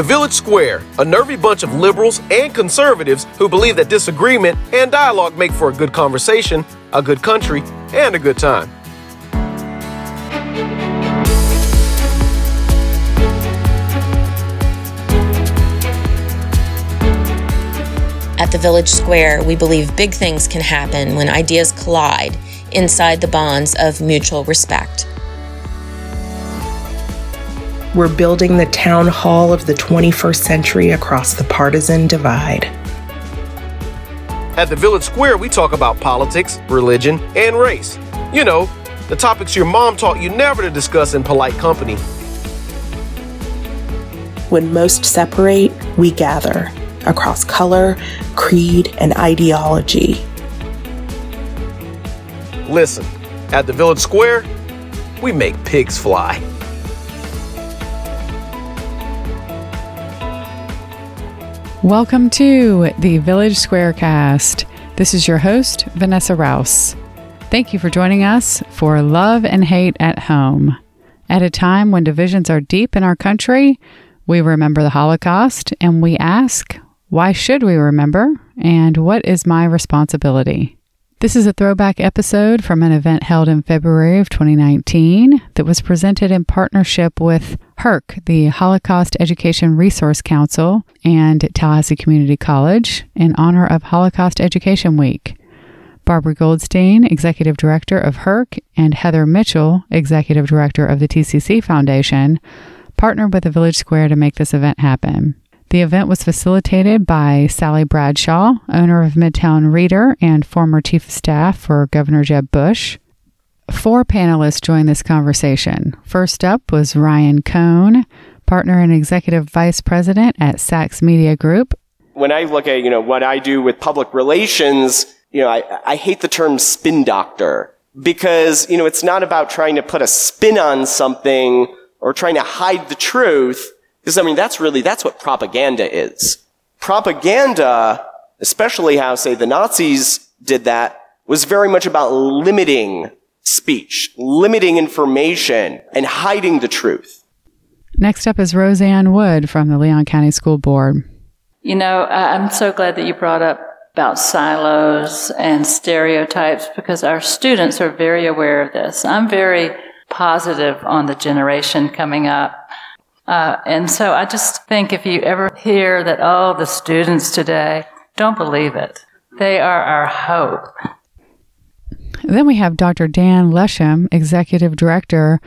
The Village Square, a nervy bunch of liberals and conservatives who believe that disagreement and dialogue make for a good conversation, a good country, and a good time. At the Village Square, we believe big things can happen when ideas collide inside the bonds of mutual respect. We're building the town hall of the 21st century across the partisan divide. At the Village Square, we talk about politics, religion, and race. You know, the topics your mom taught you never to discuss in polite company. When most separate, we gather across color, creed, and ideology. Listen, at the Village Square, we make pigs fly. Welcome to the Village Squarecast. This is your host, Vanessa Rouse. Thank you for joining us for Love and Hate at Home. At a time when divisions are deep in our country, we remember the Holocaust and we ask, why should we remember? And what is my responsibility? This is a throwback episode from an event held in February of 2019 that was presented in partnership with HERC, the Holocaust Education Resource Council, and Tallahassee Community College in honor of Holocaust Education Week. Barbara Goldstein, Executive Director of HERC, and Heather Mitchell, Executive Director of the TCC Foundation, partnered with the Village Square to make this event happen. The event was facilitated by Sally Bradshaw, owner of Midtown Reader and former chief of staff for Governor Jeb Bush. Four panelists joined this conversation. First up was Ryan Cohn, partner and executive vice president at Sachs Media Group. When I look at, you know, what I do with public relations, you know, I, I hate the term spin doctor because, you know, it's not about trying to put a spin on something or trying to hide the truth because I mean, that's really, that's what propaganda is. Propaganda, especially how, say, the Nazis did that, was very much about limiting speech, limiting information, and hiding the truth. Next up is Roseanne Wood from the Leon County School Board. You know, I'm so glad that you brought up about silos and stereotypes because our students are very aware of this. I'm very positive on the generation coming up uh, and so I just think if you ever hear that, oh, the students today, don't believe it. They are our hope. Then we have Dr. Dan Lesham, Executive Director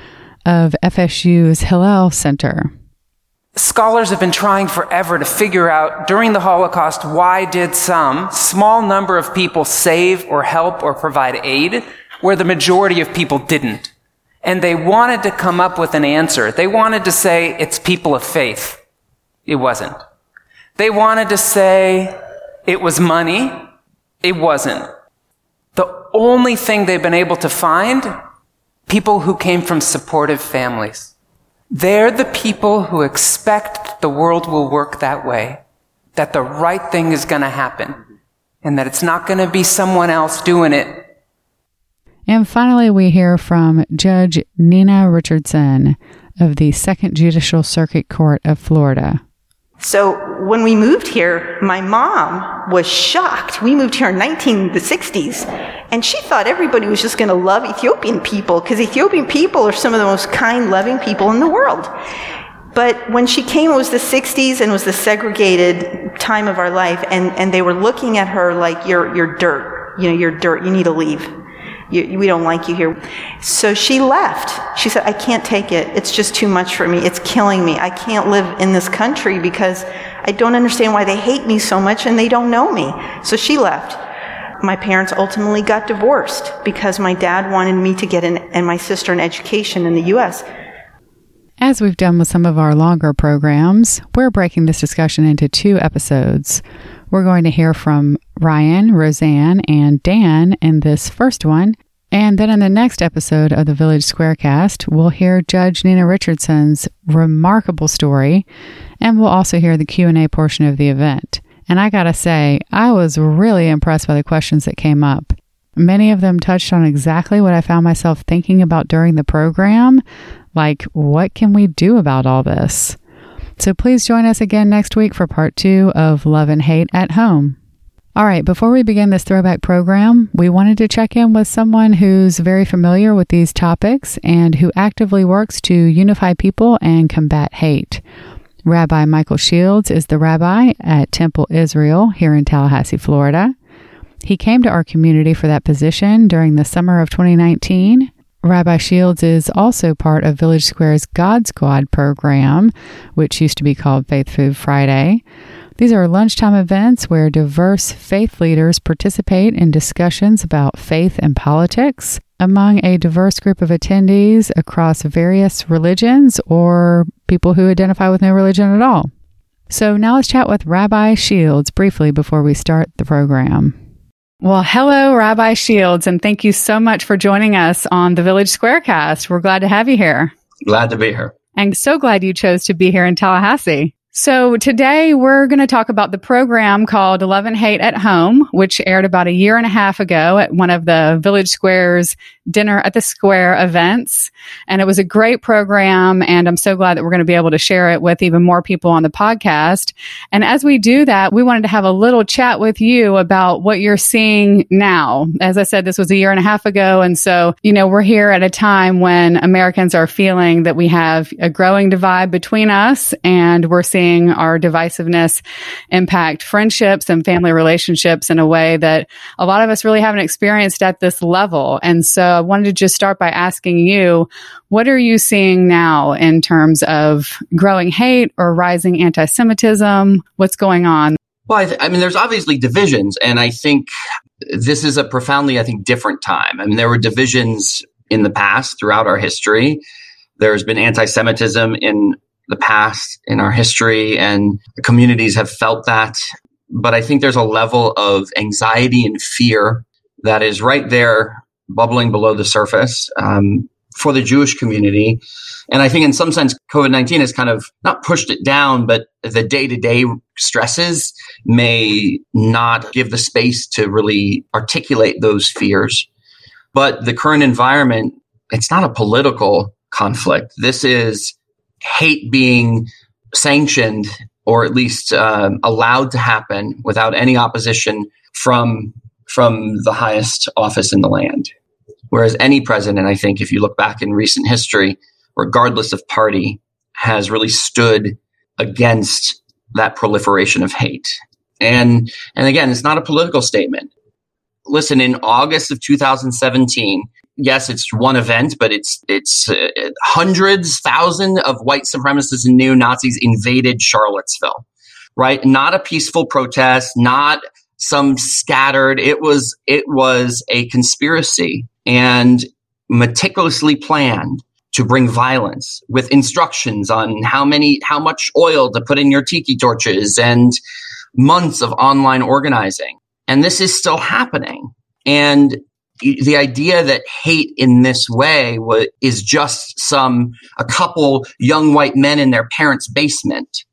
of FSU's Hillel Center. Scholars have been trying forever to figure out during the Holocaust why did some small number of people save or help or provide aid where the majority of people didn't. And they wanted to come up with an answer. They wanted to say it's people of faith. It wasn't. They wanted to say it was money. It wasn't. The only thing they've been able to find, people who came from supportive families. They're the people who expect the world will work that way, that the right thing is going to happen, and that it's not going to be someone else doing it and finally, we hear from Judge Nina Richardson of the Second Judicial Circuit Court of Florida. So when we moved here, my mom was shocked. We moved here in 1960s, and she thought everybody was just going to love Ethiopian people because Ethiopian people are some of the most kind, loving people in the world. But when she came, it was the 60s and it was the segregated time of our life, and, and they were looking at her like, you're, you're dirt. You know, you're dirt. You need to leave. You, we don't like you here. So she left. She said, I can't take it. It's just too much for me. It's killing me. I can't live in this country because I don't understand why they hate me so much and they don't know me. So she left. My parents ultimately got divorced because my dad wanted me to get an, and my sister an education in the U.S. As we've done with some of our longer programs, we're breaking this discussion into two episodes. We're going to hear from Ryan, Roseanne, and Dan in this first one. And then in the next episode of the Village Squarecast, we'll hear Judge Nina Richardson's remarkable story, and we'll also hear the Q&A portion of the event. And I got to say, I was really impressed by the questions that came up. Many of them touched on exactly what I found myself thinking about during the program, like what can we do about all this? So please join us again next week for part two of Love and Hate at Home. All right, before we begin this throwback program, we wanted to check in with someone who's very familiar with these topics and who actively works to unify people and combat hate. Rabbi Michael Shields is the rabbi at Temple Israel here in Tallahassee, Florida. He came to our community for that position during the summer of 2019. Rabbi Shields is also part of Village Square's God Squad program, which used to be called Faith Food Friday. These are lunchtime events where diverse faith leaders participate in discussions about faith and politics among a diverse group of attendees across various religions or people who identify with no religion at all. So now let's chat with Rabbi Shields briefly before we start the program. Well, hello, Rabbi Shields, and thank you so much for joining us on the Village Squarecast. We're glad to have you here. Glad to be here. And so glad you chose to be here in Tallahassee. So today we're going to talk about the program called Love and Hate at Home, which aired about a year and a half ago at one of the Village Square's Dinner at the Square events. And it was a great program. And I'm so glad that we're going to be able to share it with even more people on the podcast. And as we do that, we wanted to have a little chat with you about what you're seeing now. As I said, this was a year and a half ago. And so, you know, we're here at a time when Americans are feeling that we have a growing divide between us and we're seeing our divisiveness impact friendships and family relationships in a way that a lot of us really haven't experienced at this level. And so I wanted to just start by asking you, what are you seeing now in terms of growing hate or rising anti Semitism? What's going on? Well, I, th- I, mean, there's obviously divisions, and I think this is a profoundly, I think, different time. I mean, there were divisions in the past throughout our history. There's been anti Semitism in the past in our history and communities have felt that. But I think there's a level of anxiety and fear that is right there bubbling below the surface um, for the Jewish community. And I think in some sense, COVID 19 has kind of not pushed it down, but the day to day stresses may not give the space to really articulate those fears. But the current environment, it's not a political conflict. This is hate being sanctioned or at least uh, allowed to happen without any opposition from from the highest office in the land. Whereas any president, I think, if you look back in recent history, regardless of party, has really stood against that proliferation of hate. And and again, it's not a political statement. Listen, in August of 2017, yes, it's one event, but it's it's uh, hundreds, thousands of white supremacists and neo Nazis invaded Charlottesville. Right, not a peaceful protest, not some scattered. It was it was a conspiracy and meticulously planned to bring violence with instructions on how many how much oil to put in your tiki torches and months of online organizing and this is still happening and the idea that hate in this way was, is just some a couple young white men in their parents' basement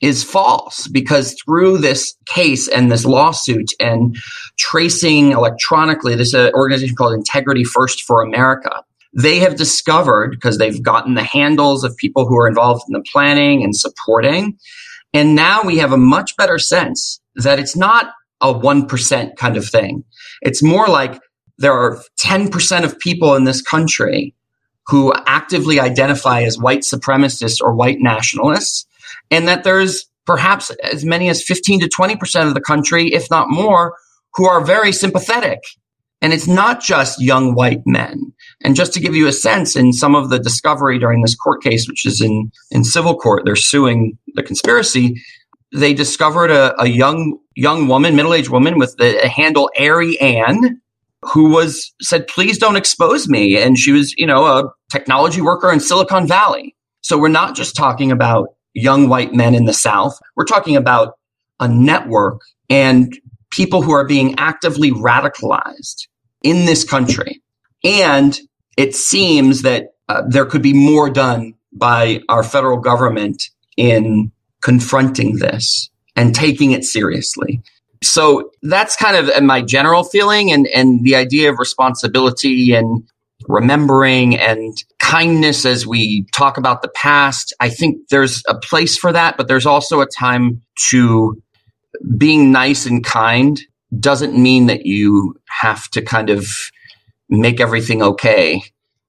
is false because through this case and this lawsuit and tracing electronically this uh, organization called integrity first for america they have discovered because they've gotten the handles of people who are involved in the planning and supporting and now we have a much better sense that it's not a 1% kind of thing. It's more like there are 10% of people in this country who actively identify as white supremacists or white nationalists, and that there's perhaps as many as 15 to 20% of the country, if not more, who are very sympathetic. And it's not just young white men. And just to give you a sense, in some of the discovery during this court case, which is in, in civil court, they're suing the conspiracy. They discovered a, a young young woman, middle aged woman with the handle Airy Ann, who was said, please don't expose me. And she was, you know, a technology worker in Silicon Valley. So we're not just talking about young white men in the South. We're talking about a network and people who are being actively radicalized in this country. And it seems that uh, there could be more done by our federal government in confronting this and taking it seriously so that's kind of my general feeling and, and the idea of responsibility and remembering and kindness as we talk about the past. I think there's a place for that, but there's also a time to being nice and kind doesn't mean that you have to kind of make everything okay.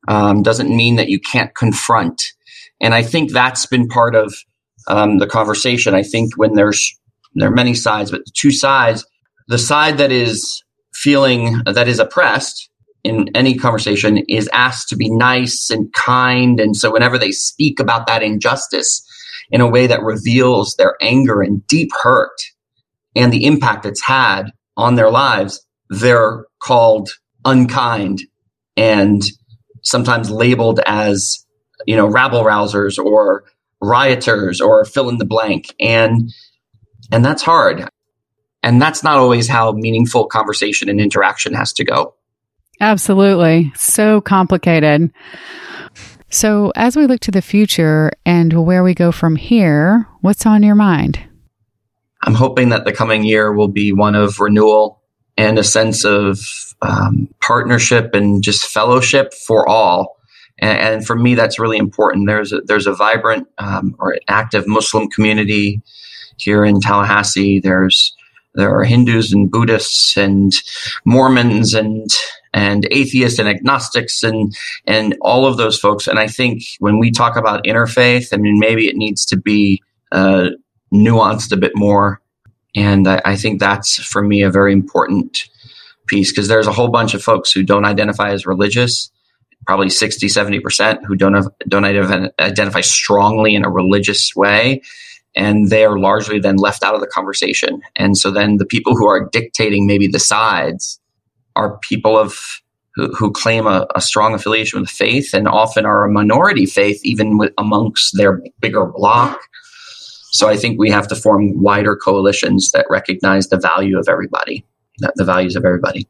Um, doesn't mean that you can't confront. And I think that's been part of um, the conversation. I think when there's there are many sides, but the two sides, the side that is feeling that is oppressed in any conversation is asked to be nice and kind. And so whenever they speak about that injustice in a way that reveals their anger and deep hurt and the impact it's had on their lives, they're called unkind and sometimes labeled as, you know, rabble rousers or rioters or fill in the blank. And, and that's hard. And that's not always how meaningful conversation and interaction has to go. Absolutely. So complicated. So, as we look to the future and where we go from here, what's on your mind? I'm hoping that the coming year will be one of renewal and a sense of um, partnership and just fellowship for all. And, and, for me, that's really important. There's a, there's a vibrant um, or active Muslim community here in Tallahassee. There's there are Hindus and Buddhists and Mormons and and atheists and agnostics and and all of those folks. And I think when we talk about interfaith, I mean maybe it needs to be uh, nuanced a bit more. And I, I think that's for me a very important piece because there's a whole bunch of folks who don't identify as religious, probably 60, 70% who don't, have, don't identify strongly in a religious way. And they are largely then left out of the conversation. And so then the people who are dictating maybe the sides are people of who, who claim a, a, strong affiliation with faith and often are a minority faith, even with, amongst their bigger block. So I think we have to form wider coalitions that recognize the value of everybody, the values of everybody.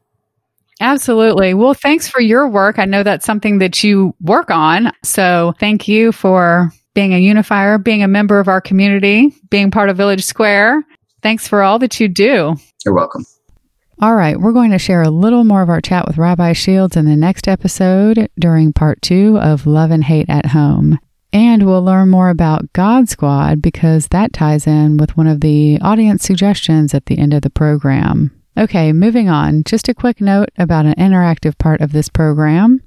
Absolutely. Well, thanks for your work. I know that's something that you work on. So thank you for being a unifier, being a member of our community, being part of Village Square. Thanks for all that you do. You're welcome. All right, we're going to share a little more of our chat with Rabbi Shields in the next episode during part two of Love and Hate at Home. And we'll learn more about God Squad because that ties in with one of the audience suggestions at the end of the program. Okay, moving on. Just a quick note about an interactive part of this program.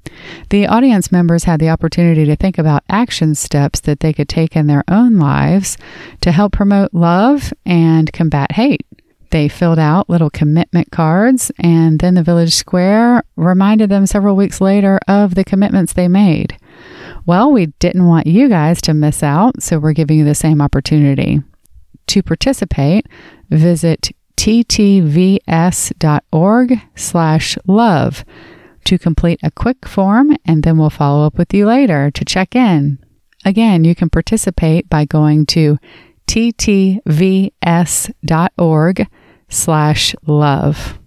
The audience members had the opportunity to think about action steps that they could take in their own lives to help promote love and combat hate. They filled out little commitment cards, and then the village square reminded them several weeks later of the commitments they made. Well, we didn't want you guys to miss out, so we're giving you the same opportunity. To participate, visit ttvs.org slash love to complete a quick form, and then we'll follow up with you later to check in. Again, you can participate by going to ttvs.org slash love.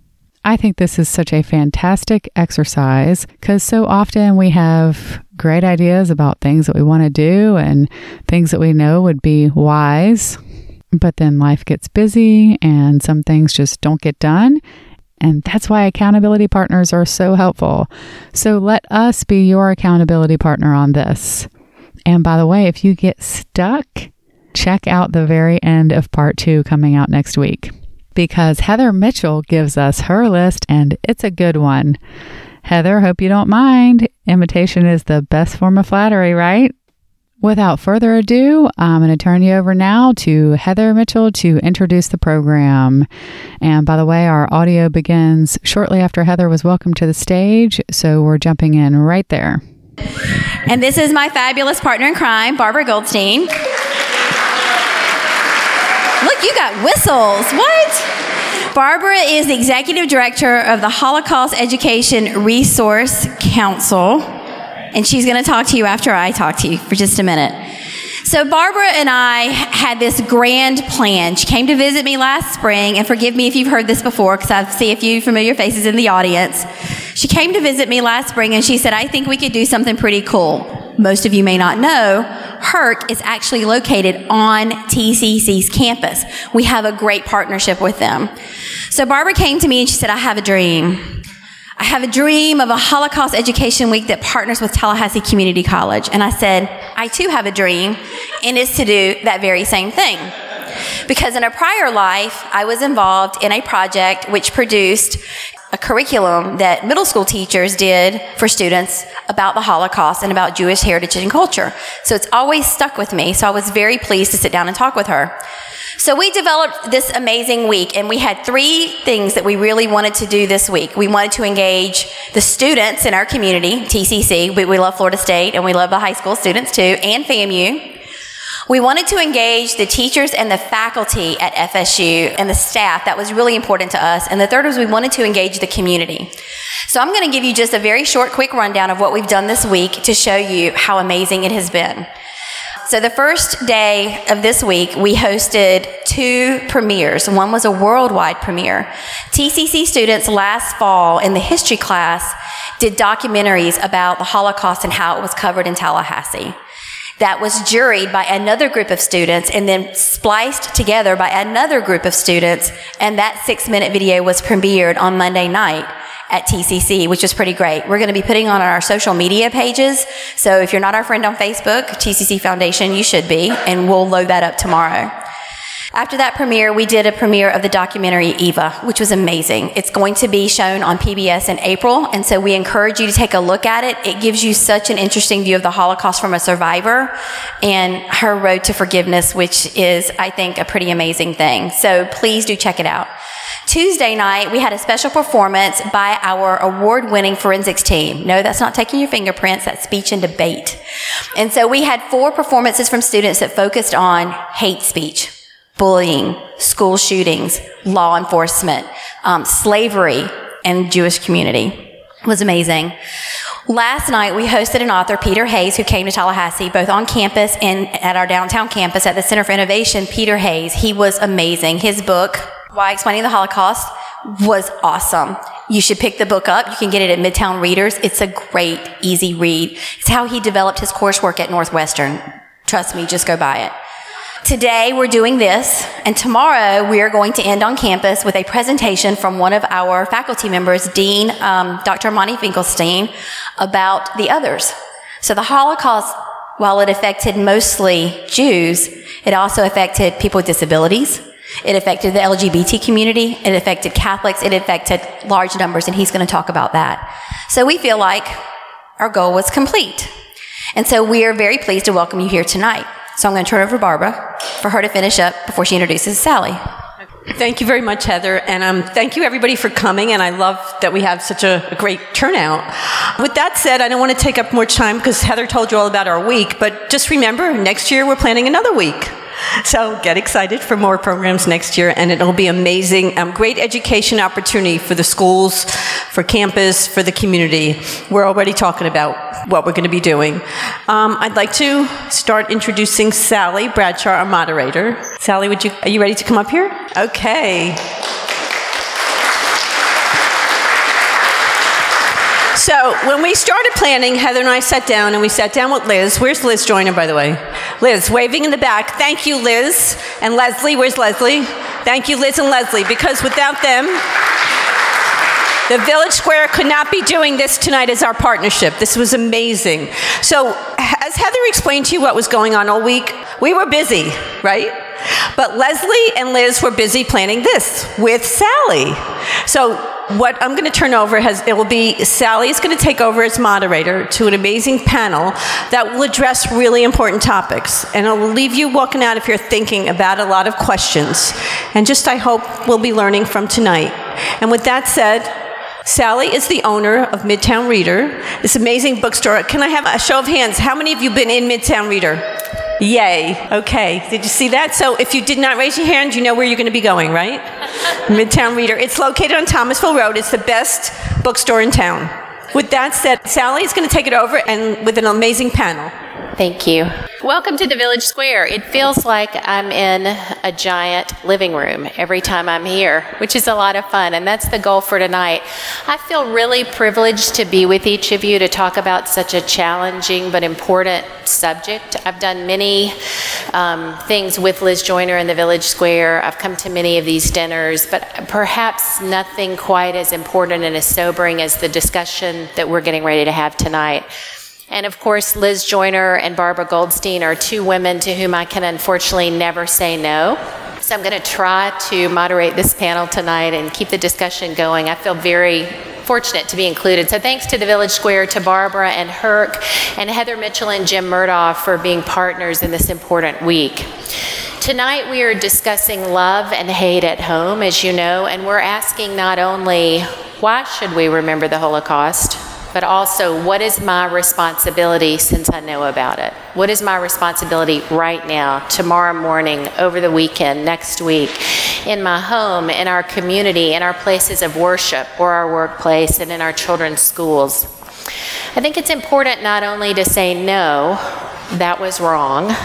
I think this is such a fantastic exercise because so often we have great ideas about things that we want to do and things that we know would be wise, but then life gets busy and some things just don't get done. And that's why accountability partners are so helpful. So let us be your accountability partner on this. And by the way, if you get stuck, check out the very end of part two coming out next week because Heather Mitchell gives us her list and it's a good one. Heather, hope you don't mind. Imitation is the best form of flattery, right? Without further ado, I'm going to turn you over now to Heather Mitchell to introduce the program. And by the way, our audio begins shortly after Heather was welcomed to the stage, so we're jumping in right there. And this is my fabulous partner in crime, Barbara Goldstein. Look, you got whistles. What? Barbara is the executive director of the Holocaust Education Resource Council, and she's going to talk to you after I talk to you for just a minute. So, Barbara and I had this grand plan. She came to visit me last spring, and forgive me if you've heard this before because I see a few familiar faces in the audience. She came to visit me last spring and she said, I think we could do something pretty cool most of you may not know, HERC is actually located on TCC's campus. We have a great partnership with them. So Barbara came to me and she said, I have a dream. I have a dream of a Holocaust Education Week that partners with Tallahassee Community College. And I said, I too have a dream, and it's to do that very same thing. Because in a prior life, I was involved in a project which produced a curriculum that middle school teachers did for students about the Holocaust and about Jewish heritage and culture. So it's always stuck with me. So I was very pleased to sit down and talk with her. So we developed this amazing week and we had three things that we really wanted to do this week. We wanted to engage the students in our community, TCC. We, we love Florida State and we love the high school students too, and FAMU. We wanted to engage the teachers and the faculty at FSU and the staff. That was really important to us. And the third was we wanted to engage the community. So I'm going to give you just a very short, quick rundown of what we've done this week to show you how amazing it has been. So the first day of this week, we hosted two premieres. One was a worldwide premiere. TCC students last fall in the history class did documentaries about the Holocaust and how it was covered in Tallahassee that was juried by another group of students and then spliced together by another group of students. And that six minute video was premiered on Monday night at TCC, which was pretty great. We're going to be putting on our social media pages. So if you're not our friend on Facebook, TCC Foundation, you should be, and we'll load that up tomorrow. After that premiere, we did a premiere of the documentary Eva, which was amazing. It's going to be shown on PBS in April, and so we encourage you to take a look at it. It gives you such an interesting view of the Holocaust from a survivor and her road to forgiveness, which is, I think, a pretty amazing thing. So please do check it out. Tuesday night, we had a special performance by our award winning forensics team. No, that's not taking your fingerprints, that's speech and debate. And so we had four performances from students that focused on hate speech bullying, school shootings, law enforcement, um, slavery, and Jewish community. It was amazing. Last night, we hosted an author, Peter Hayes, who came to Tallahassee, both on campus and at our downtown campus at the Center for Innovation. Peter Hayes, he was amazing. His book, Why Explaining the Holocaust, was awesome. You should pick the book up. You can get it at Midtown Readers. It's a great, easy read. It's how he developed his coursework at Northwestern. Trust me, just go buy it. Today we're doing this, and tomorrow we are going to end on campus with a presentation from one of our faculty members, Dean um, Dr. Monty Finkelstein, about the others. So the Holocaust, while it affected mostly Jews, it also affected people with disabilities. It affected the LGBT community. It affected Catholics. It affected large numbers, and he's going to talk about that. So we feel like our goal was complete. And so we are very pleased to welcome you here tonight. So I'm going to turn over to Barbara for her to finish up before she introduces Sally. Thank you very much, Heather, and um, thank you everybody for coming. And I love that we have such a, a great turnout. With that said, I don't want to take up more time because Heather told you all about our week. But just remember, next year we're planning another week. So get excited for more programs next year, and it'll be amazing. Um, great education opportunity for the schools, for campus, for the community. We're already talking about what we're going to be doing. Um, I'd like to start introducing Sally Bradshaw, our moderator. Sally, would you? Are you ready to come up here? Okay. So when we started planning, Heather and I sat down and we sat down with Liz. Where's Liz Joyner, by the way? Liz, waving in the back. Thank you, Liz. And Leslie, where's Leslie? Thank you, Liz and Leslie, because without them, the Village Square could not be doing this tonight as our partnership. This was amazing. So, as Heather explained to you what was going on all week, we were busy, right? But Leslie and Liz were busy planning this with Sally. So, what I'm going to turn over has it will be Sally is going to take over as moderator to an amazing panel that will address really important topics, and it will leave you walking out if you're thinking about a lot of questions, and just I hope we'll be learning from tonight. And with that said. Sally is the owner of Midtown Reader, this amazing bookstore. Can I have a show of hands? How many of you have been in Midtown Reader? Yay. Okay. Did you see that? So if you did not raise your hand, you know where you're going to be going, right? Midtown Reader. It's located on Thomasville Road. It's the best bookstore in town. With that said, Sally is going to take it over and with an amazing panel. Thank you. Welcome to the Village Square. It feels like I'm in a giant living room every time I'm here, which is a lot of fun, and that's the goal for tonight. I feel really privileged to be with each of you to talk about such a challenging but important subject. I've done many um, things with Liz Joyner in the Village Square. I've come to many of these dinners, but perhaps nothing quite as important and as sobering as the discussion that we're getting ready to have tonight. And of course, Liz Joyner and Barbara Goldstein are two women to whom I can unfortunately never say no. So I'm going to try to moderate this panel tonight and keep the discussion going. I feel very fortunate to be included. So thanks to the Village Square, to Barbara and Herc, and Heather Mitchell and Jim Murdaugh for being partners in this important week. Tonight we are discussing love and hate at home, as you know, and we're asking not only why should we remember the Holocaust, but also what is my responsibility since I know about it? What is my responsibility right now, tomorrow morning, over the weekend, next week, in my home, in our community, in our places of worship or our workplace, and in our children's schools? I think it's important not only to say no, that was wrong,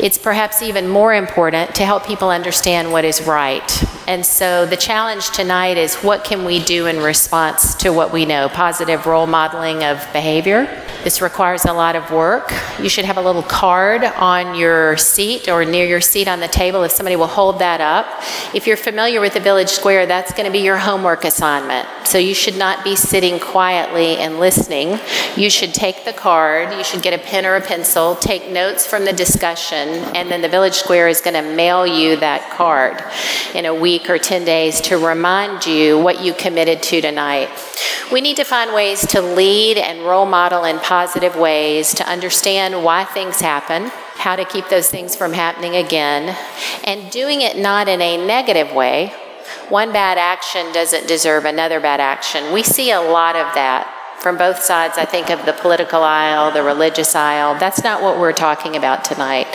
it's perhaps even more important to help people understand what is right. And so the challenge tonight is what can we do in response to what we know? Positive role modeling of behavior. This requires a lot of work. You should have a little card on your seat or near your seat on the table if somebody will hold that up. If you're familiar with the Village Square, that's going to be your homework assignment. So you should not be sitting quietly and listening. You should take the card, you should get a pen or a pencil, take notes from the discussion, and then the Village Square is going to mail you that card in a week or 10 days to remind you what you committed to tonight. We need to find ways to lead and role model in positive ways to understand why things happen, how to keep those things from happening again, and doing it not in a negative way. One bad action doesn't deserve another bad action. We see a lot of that from both sides, I think, of the political aisle, the religious aisle. That's not what we're talking about tonight.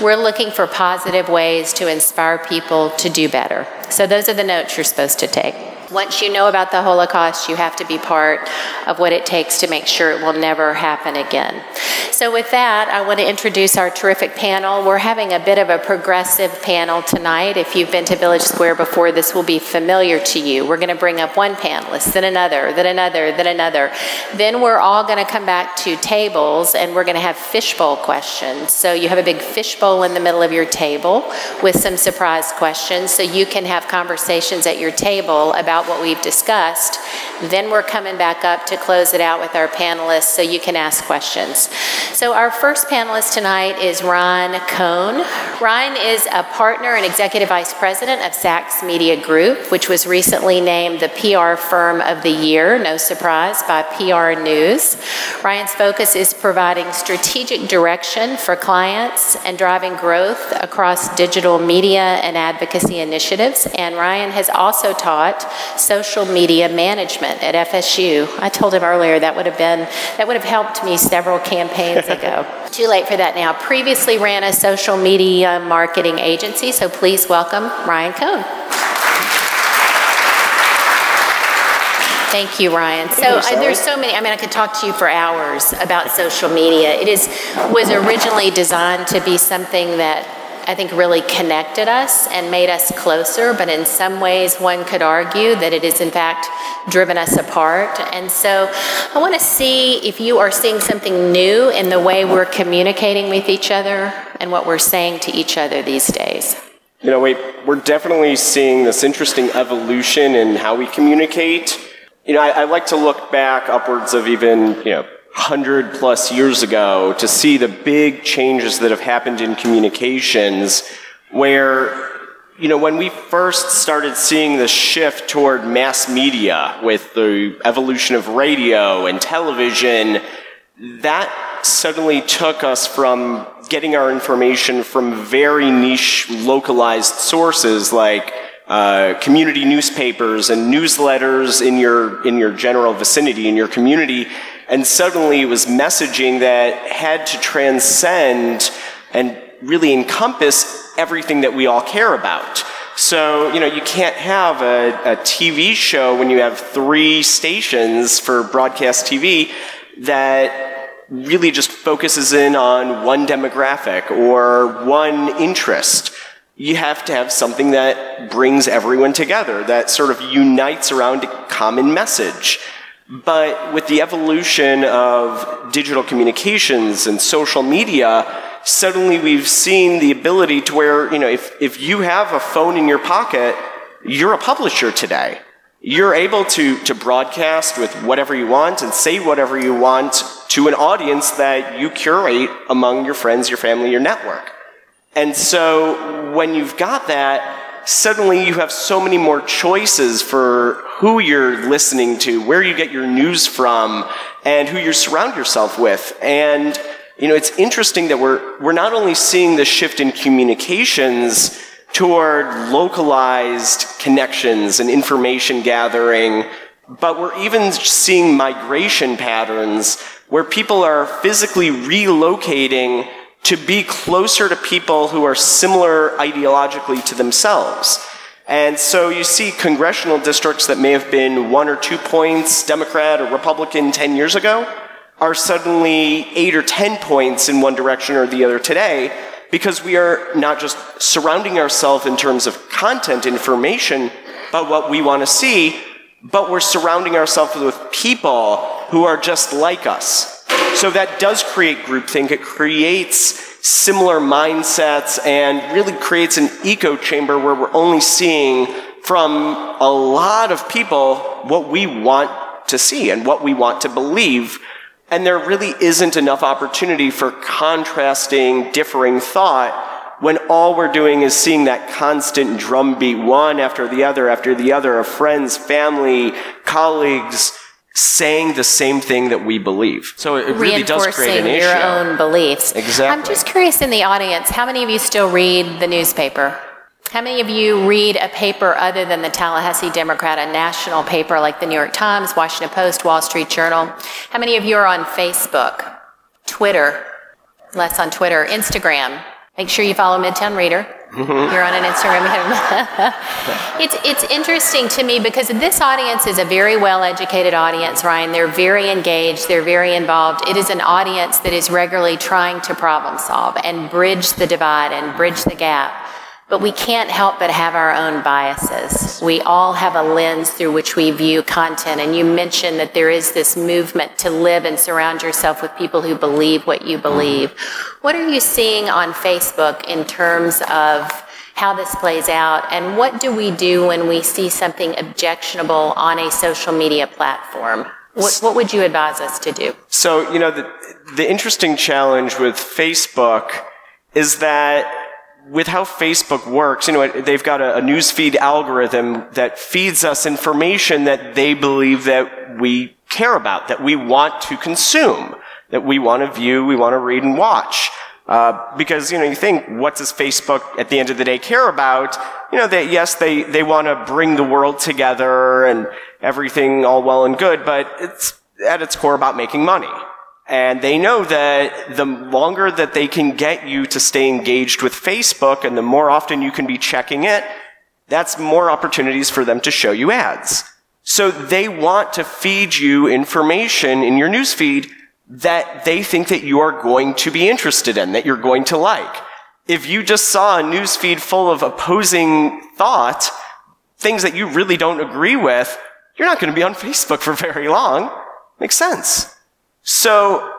We're looking for positive ways to inspire people to do better. So, those are the notes you're supposed to take. Once you know about the Holocaust, you have to be part of what it takes to make sure it will never happen again. So, with that, I want to introduce our terrific panel. We're having a bit of a progressive panel tonight. If you've been to Village Square before, this will be familiar to you. We're going to bring up one panelist, then another, then another, then another. Then we're all going to come back to tables and we're going to have fishbowl questions. So, you have a big fishbowl in the middle of your table with some surprise questions so you can have conversations at your table about what we've discussed. Then we're coming back up to close it out with our panelists so you can ask questions. So, our first panelist tonight is Ryan Cohn. Ryan is a partner and executive vice president of Sachs Media Group, which was recently named the PR Firm of the Year, no surprise, by PR News. Ryan's focus is providing strategic direction for clients and driving growth across digital media and advocacy initiatives. And Ryan has also taught social media management at FSU. I told him earlier that would have been that would have helped me several campaigns ago. Too late for that now. Previously ran a social media marketing agency, so please welcome Ryan Cohn. Thank you, Ryan. So I, uh, there's so many. I mean, I could talk to you for hours about social media. It is was originally designed to be something that I think really connected us and made us closer, but in some ways, one could argue that it has in fact driven us apart. And so I want to see if you are seeing something new in the way we're communicating with each other and what we're saying to each other these days. You know, we, we're definitely seeing this interesting evolution in how we communicate. You know, I, I like to look back upwards of even, you know, 100 plus years ago to see the big changes that have happened in communications where you know when we first started seeing the shift toward mass media with the evolution of radio and television that suddenly took us from getting our information from very niche localized sources like uh, community newspapers and newsletters in your in your general vicinity in your community and suddenly it was messaging that had to transcend and really encompass everything that we all care about. So, you know, you can't have a, a TV show when you have three stations for broadcast TV that really just focuses in on one demographic or one interest. You have to have something that brings everyone together, that sort of unites around a common message. But with the evolution of digital communications and social media, suddenly we've seen the ability to where, you know, if, if you have a phone in your pocket, you're a publisher today. You're able to, to broadcast with whatever you want and say whatever you want to an audience that you curate among your friends, your family, your network. And so when you've got that, suddenly you have so many more choices for who you're listening to, where you get your news from, and who you surround yourself with. And, you know, it's interesting that we're, we're not only seeing the shift in communications toward localized connections and information gathering, but we're even seeing migration patterns where people are physically relocating to be closer to people who are similar ideologically to themselves. And so you see congressional districts that may have been one or two points Democrat or Republican 10 years ago are suddenly eight or 10 points in one direction or the other today because we are not just surrounding ourselves in terms of content information, but what we want to see, but we're surrounding ourselves with people who are just like us. So that does create groupthink. It creates similar mindsets and really creates an echo chamber where we're only seeing from a lot of people what we want to see and what we want to believe and there really isn't enough opportunity for contrasting, differing thought when all we're doing is seeing that constant drumbeat, one after the other after the other, of friends, family, colleagues, saying the same thing that we believe. So it really does create an issue. your own beliefs. Exactly. I'm just curious in the audience, how many of you still read the newspaper? How many of you read a paper other than the Tallahassee Democrat, a national paper like the New York Times, Washington Post, Wall Street Journal? How many of you are on Facebook, Twitter, less on Twitter, Instagram? Make sure you follow Midtown Reader. You're on an Instagram. it's it's interesting to me because this audience is a very well-educated audience, Ryan. They're very engaged. They're very involved. It is an audience that is regularly trying to problem solve and bridge the divide and bridge the gap. But we can't help but have our own biases. We all have a lens through which we view content. And you mentioned that there is this movement to live and surround yourself with people who believe what you believe. What are you seeing on Facebook in terms of how this plays out? And what do we do when we see something objectionable on a social media platform? What, what would you advise us to do? So, you know, the, the interesting challenge with Facebook is that with how Facebook works, you know, they've got a, a newsfeed algorithm that feeds us information that they believe that we care about, that we want to consume, that we want to view, we want to read and watch. Uh, because you know, you think, what does Facebook at the end of the day care about? You know, that yes, they they want to bring the world together and everything all well and good, but it's at its core about making money. And they know that the longer that they can get you to stay engaged with Facebook and the more often you can be checking it, that's more opportunities for them to show you ads. So they want to feed you information in your newsfeed that they think that you are going to be interested in, that you're going to like. If you just saw a newsfeed full of opposing thought, things that you really don't agree with, you're not going to be on Facebook for very long. Makes sense. So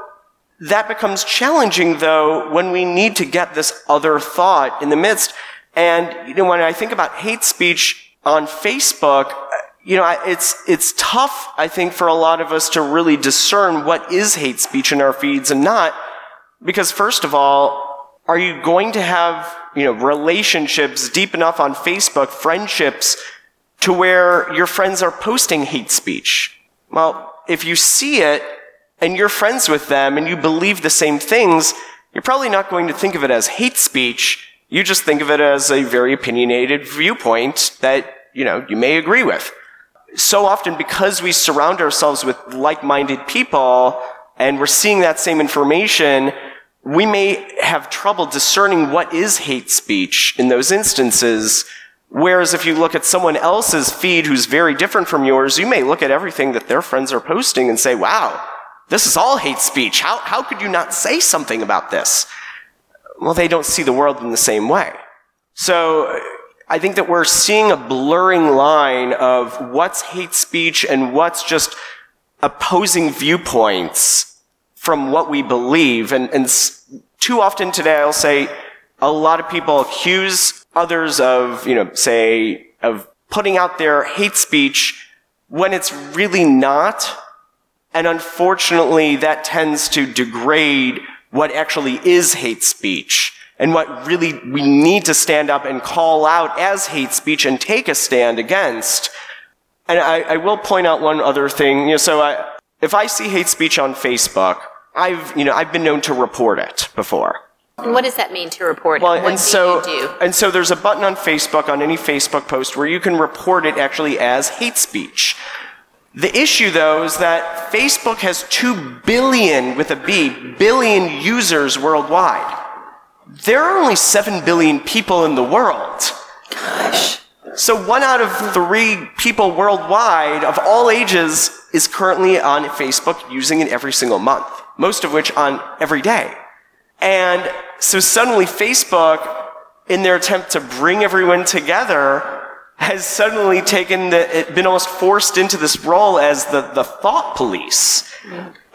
that becomes challenging though when we need to get this other thought in the midst. And, you know, when I think about hate speech on Facebook, uh, you know, it's, it's tough, I think, for a lot of us to really discern what is hate speech in our feeds and not. Because first of all, are you going to have, you know, relationships deep enough on Facebook, friendships, to where your friends are posting hate speech? Well, if you see it, and you're friends with them and you believe the same things, you're probably not going to think of it as hate speech. You just think of it as a very opinionated viewpoint that, you know, you may agree with. So often because we surround ourselves with like-minded people and we're seeing that same information, we may have trouble discerning what is hate speech in those instances. Whereas if you look at someone else's feed who's very different from yours, you may look at everything that their friends are posting and say, wow, this is all hate speech. How, how could you not say something about this? Well, they don't see the world in the same way. So I think that we're seeing a blurring line of what's hate speech and what's just opposing viewpoints from what we believe. And, and too often today I'll say a lot of people accuse others of, you know, say, of putting out their hate speech when it's really not. And unfortunately, that tends to degrade what actually is hate speech and what really we need to stand up and call out as hate speech and take a stand against. And I, I will point out one other thing. You know, so I, if I see hate speech on Facebook, I've, you know, I've been known to report it before. And what does that mean to report Well, it? What and so, and so there's a button on Facebook, on any Facebook post, where you can report it actually as hate speech. The issue, though, is that Facebook has 2 billion, with a B, billion users worldwide. There are only 7 billion people in the world. Gosh. So one out of three people worldwide of all ages is currently on Facebook using it every single month, most of which on every day. And so suddenly Facebook, in their attempt to bring everyone together, has suddenly taken the, been almost forced into this role as the, the thought police.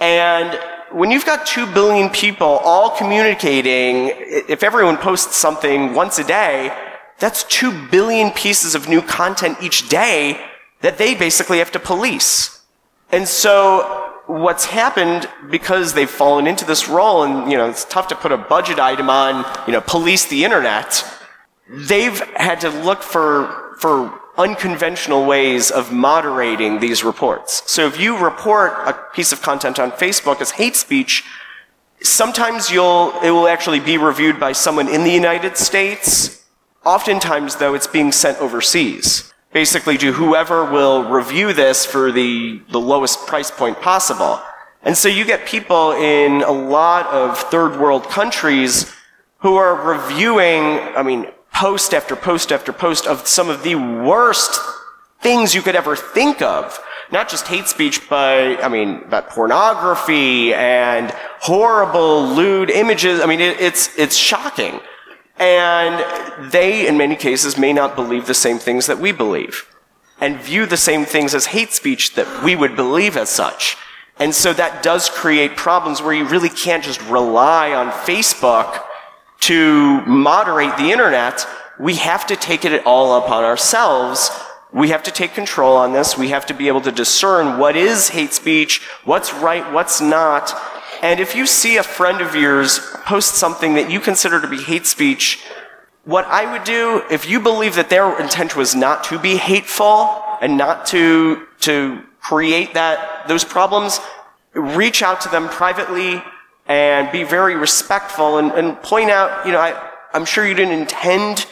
And when you've got two billion people all communicating, if everyone posts something once a day, that's two billion pieces of new content each day that they basically have to police. And so what's happened because they've fallen into this role and, you know, it's tough to put a budget item on, you know, police the internet. They've had to look for, for unconventional ways of moderating these reports. So if you report a piece of content on Facebook as hate speech, sometimes you'll, it will actually be reviewed by someone in the United States. Oftentimes, though, it's being sent overseas. Basically, to whoever will review this for the, the lowest price point possible. And so you get people in a lot of third world countries who are reviewing, I mean, post after post after post of some of the worst things you could ever think of. Not just hate speech, but, I mean, about pornography and horrible, lewd images. I mean, it, it's, it's shocking. And they, in many cases, may not believe the same things that we believe and view the same things as hate speech that we would believe as such. And so that does create problems where you really can't just rely on Facebook to moderate the internet. We have to take it all upon ourselves. We have to take control on this. We have to be able to discern what is hate speech, what's right, what's not. And if you see a friend of yours post something that you consider to be hate speech, what I would do, if you believe that their intent was not to be hateful and not to, to create that, those problems, reach out to them privately and be very respectful and, and point out, you know, I, I'm sure you didn't intend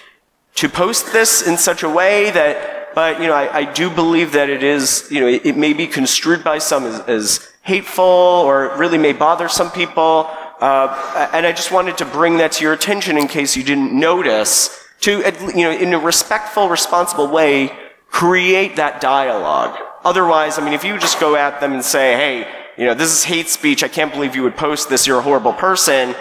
to post this in such a way that, but, you know, I, I do believe that it is, you know, it, it may be construed by some as, as hateful or really may bother some people. Uh, and I just wanted to bring that to your attention in case you didn't notice to, you know, in a respectful, responsible way, create that dialogue. Otherwise, I mean, if you just go at them and say, hey, you know, this is hate speech, I can't believe you would post this, you're a horrible person,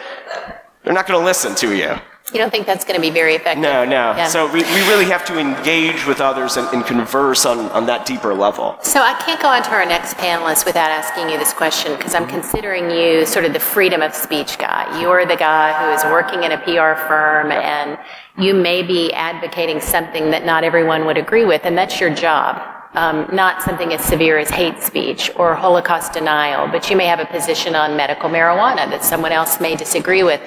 they're not going to listen to you. You don't think that's going to be very effective? No, no. Yeah. So we, we really have to engage with others and, and converse on, on that deeper level. So I can't go on to our next panelist without asking you this question because I'm considering you sort of the freedom of speech guy. You're the guy who is working in a PR firm and you may be advocating something that not everyone would agree with, and that's your job. Um, not something as severe as hate speech or Holocaust denial, but you may have a position on medical marijuana that someone else may disagree with.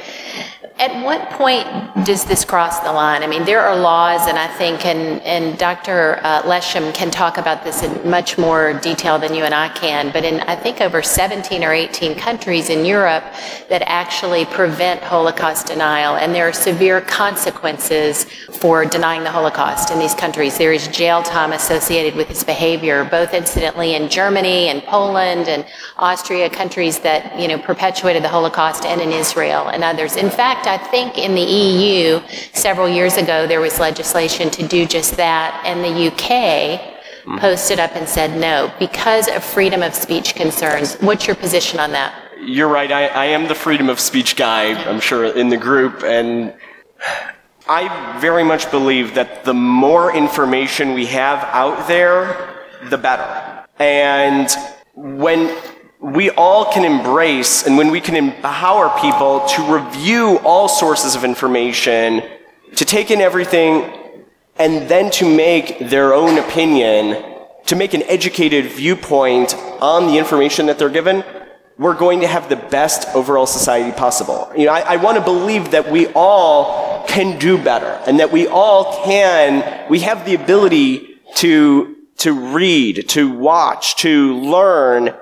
At what point does this cross the line? I mean, there are laws, and I think, and, and Dr. Uh, Leshem can talk about this in much more detail than you and I can, but in, I think, over 17 or 18 countries in Europe that actually prevent Holocaust denial, and there are severe consequences for denying the Holocaust in these countries. There is jail time associated with this behavior, both incidentally in Germany and Poland and Austria, countries that, you know, perpetuated the Holocaust, and in Israel and others. In fact, I think in the EU several years ago there was legislation to do just that, and the UK hmm. posted up and said no because of freedom of speech concerns. What's your position on that? You're right. I, I am the freedom of speech guy, I'm sure, in the group. And I very much believe that the more information we have out there, the better. And when we all can embrace and when we can empower people to review all sources of information, to take in everything, and then to make their own opinion, to make an educated viewpoint on the information that they're given, we're going to have the best overall society possible. You know, I, I want to believe that we all can do better and that we all can, we have the ability to, to read, to watch, to learn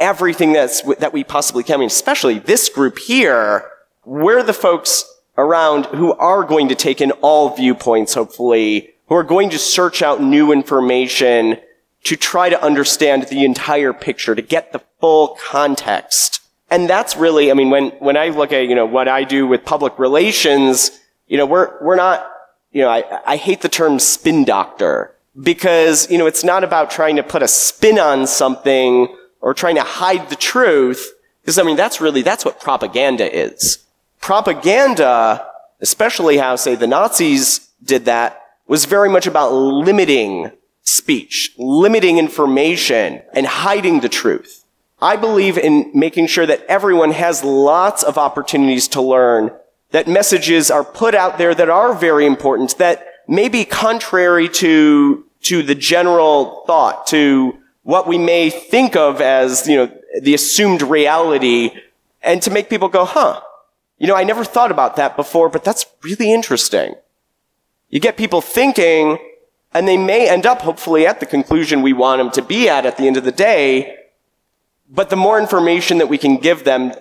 everything that's, that we possibly can. I mean, especially this group here, we're the folks around who are going to take in all viewpoints, hopefully, who are going to search out new information to try to understand the entire picture, to get the full context. And that's really, I mean, when, when I look at, you know, what I do with public relations, you know, we're, we're not, you know, I, I hate the term spin doctor because, you know, it's not about trying to put a spin on something or trying to hide the truth. Because, I mean, that's really, that's what propaganda is. Propaganda, especially how, say, the Nazis did that, was very much about limiting speech, limiting information, and hiding the truth. I believe in making sure that everyone has lots of opportunities to learn, that messages are put out there that are very important, that may be contrary to, to the general thought, to what we may think of as, you know, the assumed reality, and to make people go, huh, you know, I never thought about that before, but that's really interesting. You get people thinking, and they may end up hopefully at the conclusion we want them to be at at the end of the day. But the more information that we can give them,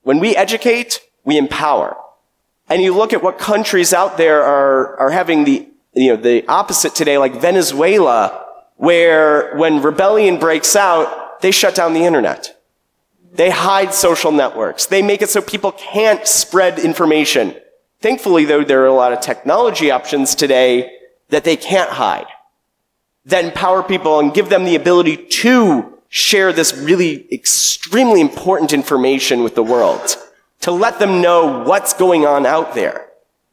when we educate, we empower. And you look at what countries out there are, are having the, you know, the opposite today, like Venezuela, where when rebellion breaks out, they shut down the internet. They hide social networks. They make it so people can't spread information. Thankfully, though, there are a lot of technology options today that they can't hide, that empower people and give them the ability to share this really extremely important information with the world, to let them know what's going on out there.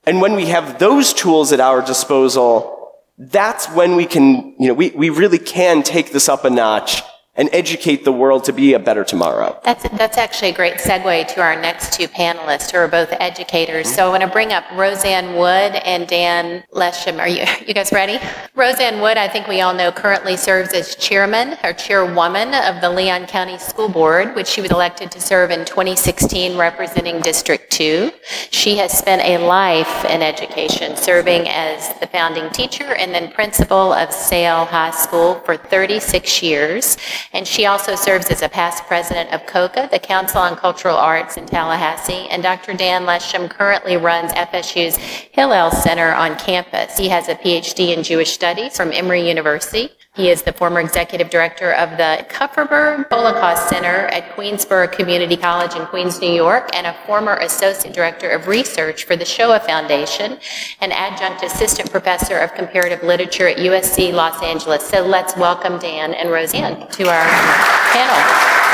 And when we have those tools at our disposal, that's when we can, you know, we, we really can take this up a notch and educate the world to be a better tomorrow. That's, that's actually a great segue to our next two panelists who are both educators. So I want to bring up Rosanne Wood and Dan Leshem. Are you, you guys ready? Rosanne Wood, I think we all know, currently serves as chairman or chairwoman of the Leon County School Board, which she was elected to serve in 2016 representing District 2. She has spent a life in education, serving as the founding teacher and then principal of SAIL High School for 36 years. And she also serves as a past president of COCA, the Council on Cultural Arts in Tallahassee. And Dr. Dan Leshem currently runs FSU's Hillel Center on campus. He has a PhD in Jewish Studies from Emory University. He is the former executive director of the Kupferberg Holocaust Center at Queensborough Community College in Queens, New York, and a former associate director of research for the Shoah Foundation, and adjunct assistant professor of comparative literature at USC Los Angeles. So let's welcome Dan and Rosanne to our panel.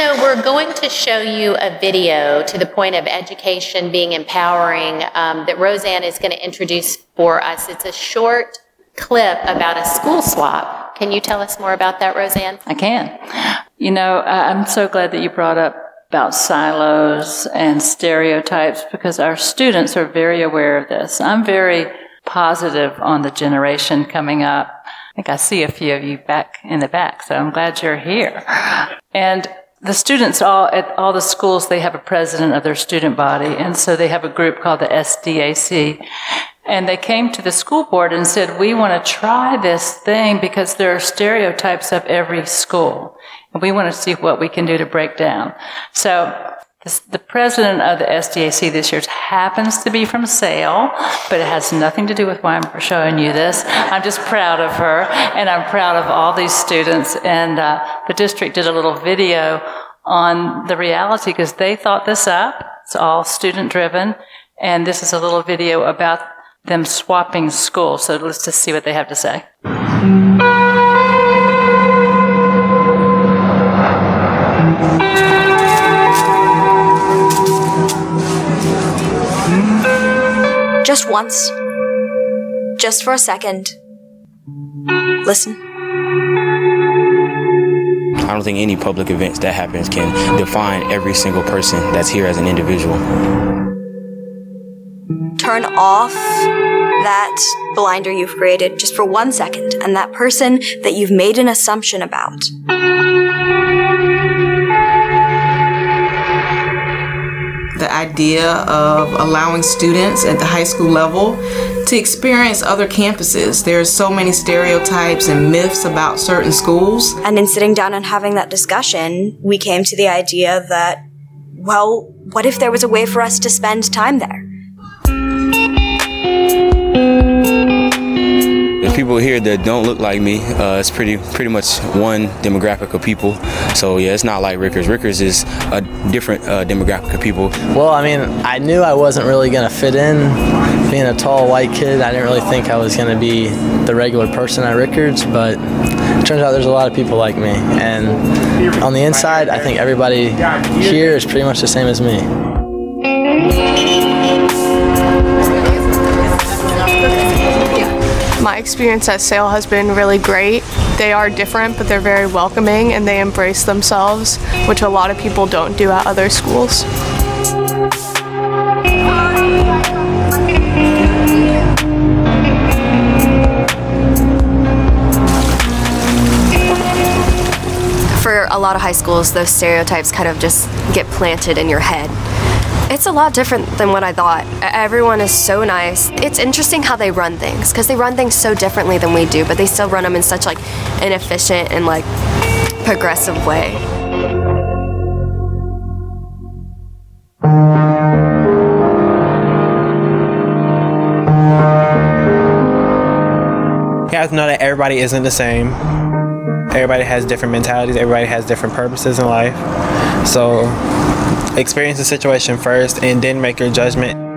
So, we're going to show you a video to the point of education being empowering um, that Rosanne is going to introduce for us. It's a short clip about a school swap. Can you tell us more about that, Rosanne? I can. You know, I'm so glad that you brought up about silos and stereotypes because our students are very aware of this. I'm very positive on the generation coming up. I think I see a few of you back in the back, so I'm glad you're here. And the students all at all the schools they have a president of their student body and so they have a group called the SDAC and they came to the school board and said we want to try this thing because there are stereotypes of every school. And we want to see what we can do to break down. So the president of the SDAC this year happens to be from SAIL, but it has nothing to do with why I'm showing you this. I'm just proud of her, and I'm proud of all these students. And uh, the district did a little video on the reality because they thought this up. It's all student driven, and this is a little video about them swapping schools. So let's just see what they have to say. Just once. Just for a second. Listen. I don't think any public events that happens can define every single person that's here as an individual. Turn off that blinder you've created just for one second and that person that you've made an assumption about. Idea of allowing students at the high school level to experience other campuses. There are so many stereotypes and myths about certain schools. And in sitting down and having that discussion, we came to the idea that, well, what if there was a way for us to spend time there? The people here that don't look like me, uh, it's pretty pretty much one demographic of people. So yeah, it's not like Rickards. Rickards is a different uh, demographic of people. Well, I mean, I knew I wasn't really gonna fit in. Being a tall white kid, I didn't really think I was gonna be the regular person at Rickards, but it turns out there's a lot of people like me. And on the inside, I think everybody here is pretty much the same as me. Experience at SAIL has been really great. They are different, but they're very welcoming and they embrace themselves, which a lot of people don't do at other schools. For a lot of high schools, those stereotypes kind of just get planted in your head. It's a lot different than what I thought. Everyone is so nice. It's interesting how they run things because they run things so differently than we do, but they still run them in such like an efficient and like progressive way. You to know that everybody isn't the same. Everybody has different mentalities, everybody has different purposes in life. So, experience the situation first and then make your judgment.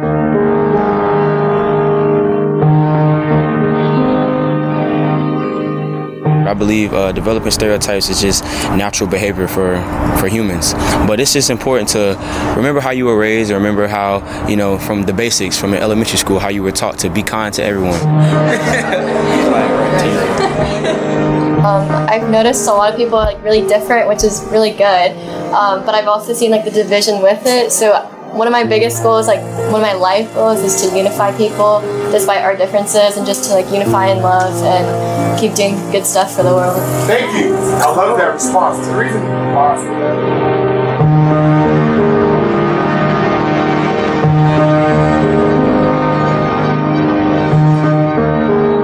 I believe uh, developing stereotypes is just natural behavior for, for humans. But it's just important to remember how you were raised, or remember how, you know, from the basics, from elementary school, how you were taught to be kind to everyone. Um, I've noticed a lot of people are like really different, which is really good. Um, but I've also seen like the division with it. So one of my biggest goals, like one of my life goals, is to unify people despite our differences, and just to like unify in love and keep doing good stuff for the world. Thank you. I love that response. The reason why I said that.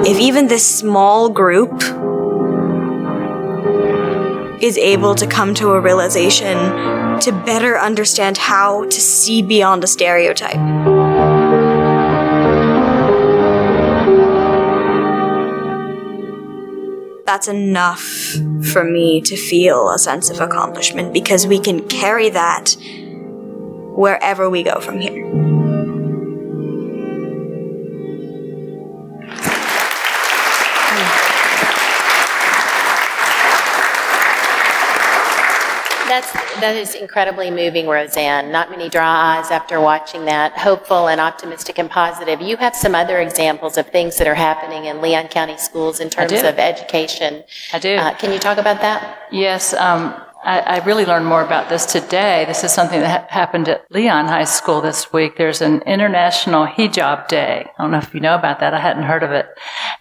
If even this small group is able to come to a realization to better understand how to see beyond a stereotype. That's enough for me to feel a sense of accomplishment because we can carry that wherever we go from here. That's that is incredibly moving, Rosanne. Not many dry eyes after watching that. Hopeful and optimistic and positive. You have some other examples of things that are happening in Leon County schools in terms of education. I do. Uh, can you talk about that? Yes, um, I, I really learned more about this today. This is something that ha- happened at Leon High School this week. There's an International Hijab Day. I don't know if you know about that. I hadn't heard of it.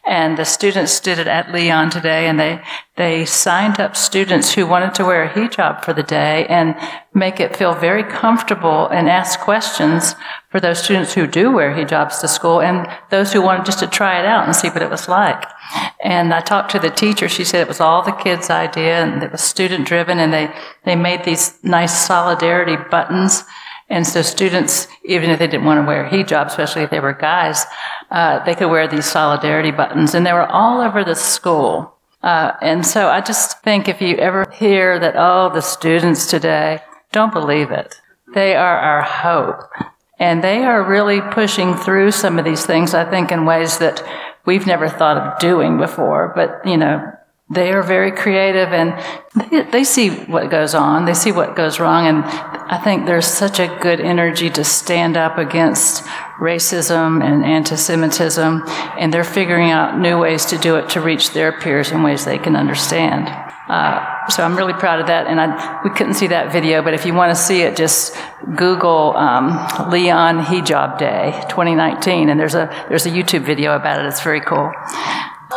And the students did it at Leon today, and they they signed up students who wanted to wear a hijab for the day and make it feel very comfortable and ask questions for those students who do wear hijabs to school and those who wanted just to try it out and see what it was like. And I talked to the teacher. She said it was all the kids' idea and it was student driven and they, they made these nice solidarity buttons. And so students, even if they didn't want to wear hijab, especially if they were guys, uh, they could wear these solidarity buttons and they were all over the school. Uh, and so I just think if you ever hear that, oh, the students today, don't believe it. They are our hope. And they are really pushing through some of these things, I think, in ways that we've never thought of doing before. But, you know, they are very creative and they, they see what goes on. They see what goes wrong. And I think there's such a good energy to stand up against racism and anti-Semitism. And they're figuring out new ways to do it to reach their peers in ways they can understand. Uh, so I'm really proud of that, and I, we couldn't see that video, but if you want to see it, just Google um, Leon Hijab Day 2019, and there's a there's a YouTube video about it. It's very cool.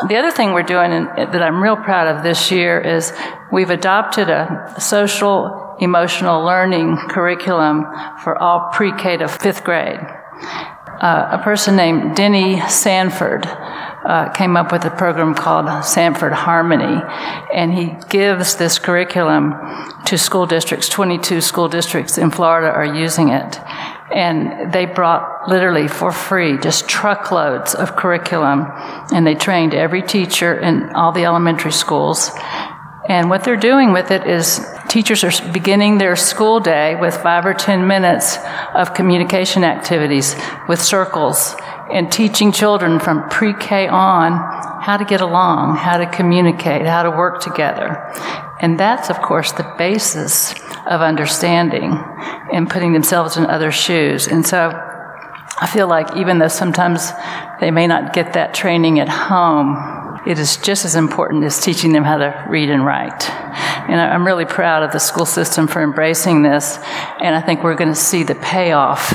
The other thing we're doing in, that I'm real proud of this year is we've adopted a social emotional learning curriculum for all pre-K to fifth grade. Uh, a person named Denny Sanford uh, came up with a program called Sanford Harmony, and he gives this curriculum to school districts. 22 school districts in Florida are using it. And they brought literally for free just truckloads of curriculum, and they trained every teacher in all the elementary schools. And what they're doing with it is teachers are beginning their school day with five or ten minutes of communication activities with circles and teaching children from pre K on how to get along, how to communicate, how to work together. And that's, of course, the basis of understanding and putting themselves in other shoes. And so I feel like even though sometimes they may not get that training at home, it is just as important as teaching them how to read and write. And I'm really proud of the school system for embracing this, and I think we're going to see the payoff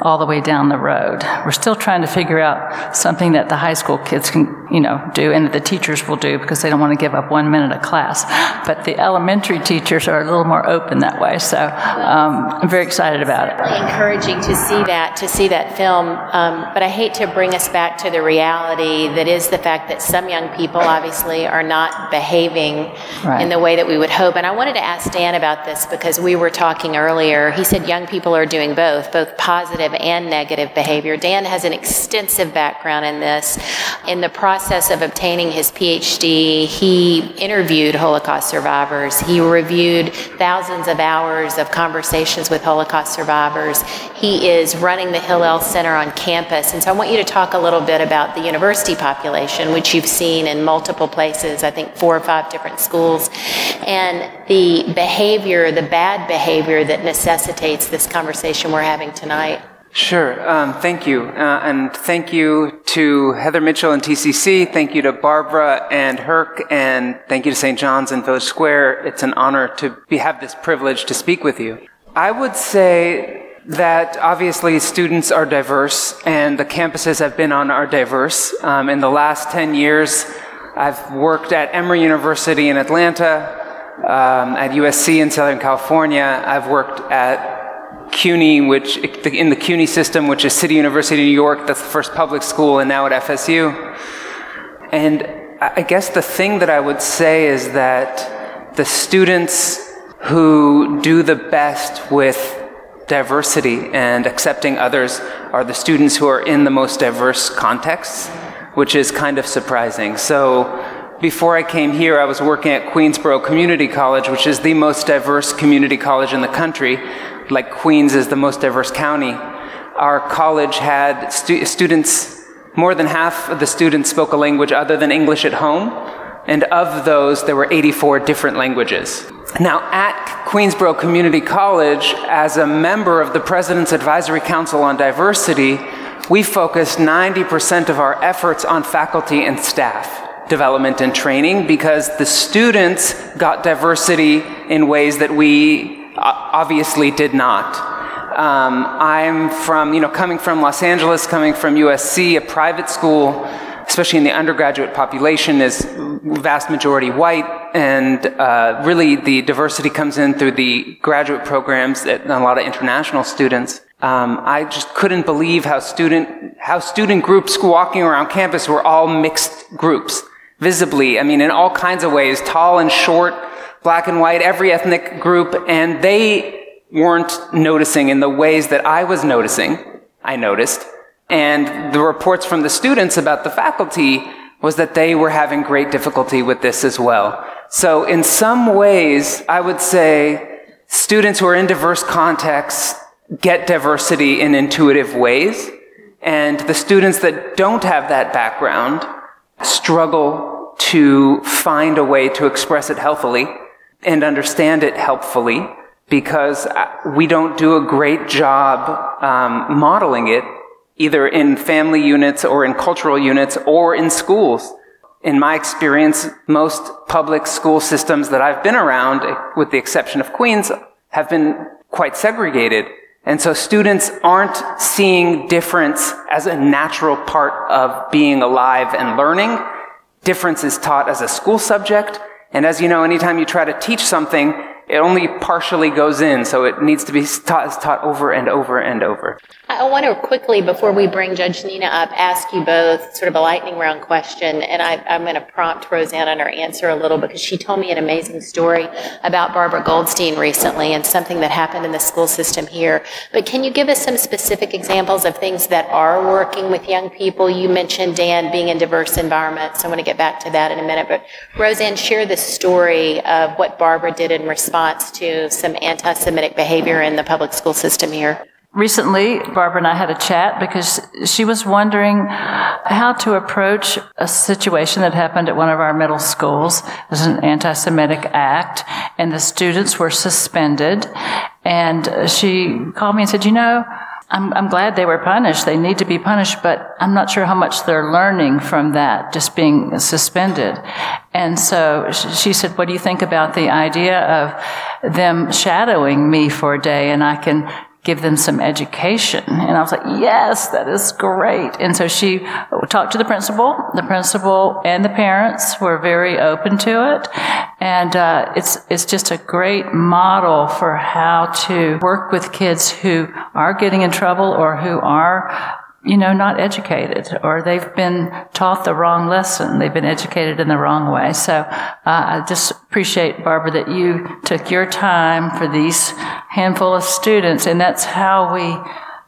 all the way down the road. We're still trying to figure out something that the high school kids can, you know, do and that the teachers will do because they don't want to give up one minute of class. But the elementary teachers are a little more open that way, so um, I'm very excited about it. Encouraging to see that, to see that film, um, but I hate to bring us back to the reality that is the fact that some young people obviously are not behaving Right. in the way that we would hope. And I wanted to ask Dan about this because we were talking earlier. He said young people are doing both, both positive and negative behavior. Dan has an extensive background in this. In the process of obtaining his PhD, he interviewed Holocaust survivors. He reviewed thousands of hours of conversations with Holocaust survivors. He is running the Hillel Center on campus. And so I want you to talk a little bit about the university population, which you've seen in multiple places, I think four or five different schools, and the behavior, the bad behavior that necessitates this conversation we're having tonight. Sure. Um, thank you. Uh, and thank you to Heather Mitchell and TCC. Thank you to Barbara and Herc. And thank you to St. John's and Village Square. It's an honor to be, have this privilege to speak with you. I would say that obviously students are diverse and the campuses I've been on are diverse. Um, in the last 10 years, I've worked at Emory University in Atlanta, um, at USC in Southern California. I've worked at CUNY, which in the CUNY system, which is City University of New York, that's the first public school, and now at FSU. And I guess the thing that I would say is that the students who do the best with diversity and accepting others are the students who are in the most diverse contexts, which is kind of surprising. So before I came here, I was working at Queensborough Community College, which is the most diverse community college in the country. Like Queens is the most diverse county. Our college had stu- students, more than half of the students spoke a language other than English at home. And of those, there were 84 different languages. Now, at Queensborough Community College, as a member of the President's Advisory Council on Diversity, we focused 90% of our efforts on faculty and staff development and training because the students got diversity in ways that we uh, obviously did not. Um, I'm from, you know, coming from Los Angeles, coming from USC, a private school, especially in the undergraduate population, is vast majority white, and uh, really the diversity comes in through the graduate programs and a lot of international students. Um, I just couldn't believe how student how student groups walking around campus were all mixed groups, visibly. I mean, in all kinds of ways, tall and short, black and white, every ethnic group, and they weren't noticing in the ways that I was noticing. I noticed. And the reports from the students about the faculty was that they were having great difficulty with this as well. So in some ways, I would say students who are in diverse contexts get diversity in intuitive ways. And the students that don't have that background struggle to find a way to express it healthily and understand it helpfully because we don't do a great job um, modeling it either in family units or in cultural units or in schools. in my experience, most public school systems that I've been around, with the exception of Queens, have been quite segregated. And so students aren't seeing difference as a natural part of being alive and learning. Difference is taught as a school subject. And as you know, anytime you try to teach something, it only partially goes in, so it needs to be taught, taught over and over and over. I want to quickly, before we bring Judge Nina up, ask you both sort of a lightning round question, and I, am going to prompt Rosanne on her answer a little because she told me an amazing story about Barbara Goldstein recently and something that happened in the school system here. But can you give us some specific examples of things that are working with young people? You mentioned, Dan, being in diverse environments. I want to get back to that in a minute. But Rosanne, share the story of what Barbara did in response to some anti Semitic behavior in the public school system here. Recently, Barbara and I had a chat because she was wondering how to approach a situation that happened at one of our middle schools. Was an anti-Semitic act, and the students were suspended. And she called me and said, you know, I'm, I'm glad they were punished. They need to be punished, but I'm not sure how much they're learning from that, just being suspended. And so she said, what do you think about the idea of them shadowing me for a day and I can give them some education. And I was like, yes, that is great. And so she talked to the principal. The principal and the parents were very open to it. And uh, it's, it's just a great model for how to work with kids who are getting in trouble or who are you know, not educated or they've been taught the wrong lesson. They've been educated in the wrong way. So uh, I just appreciate, Barbara, that you took your time for these handful of students. And that's how we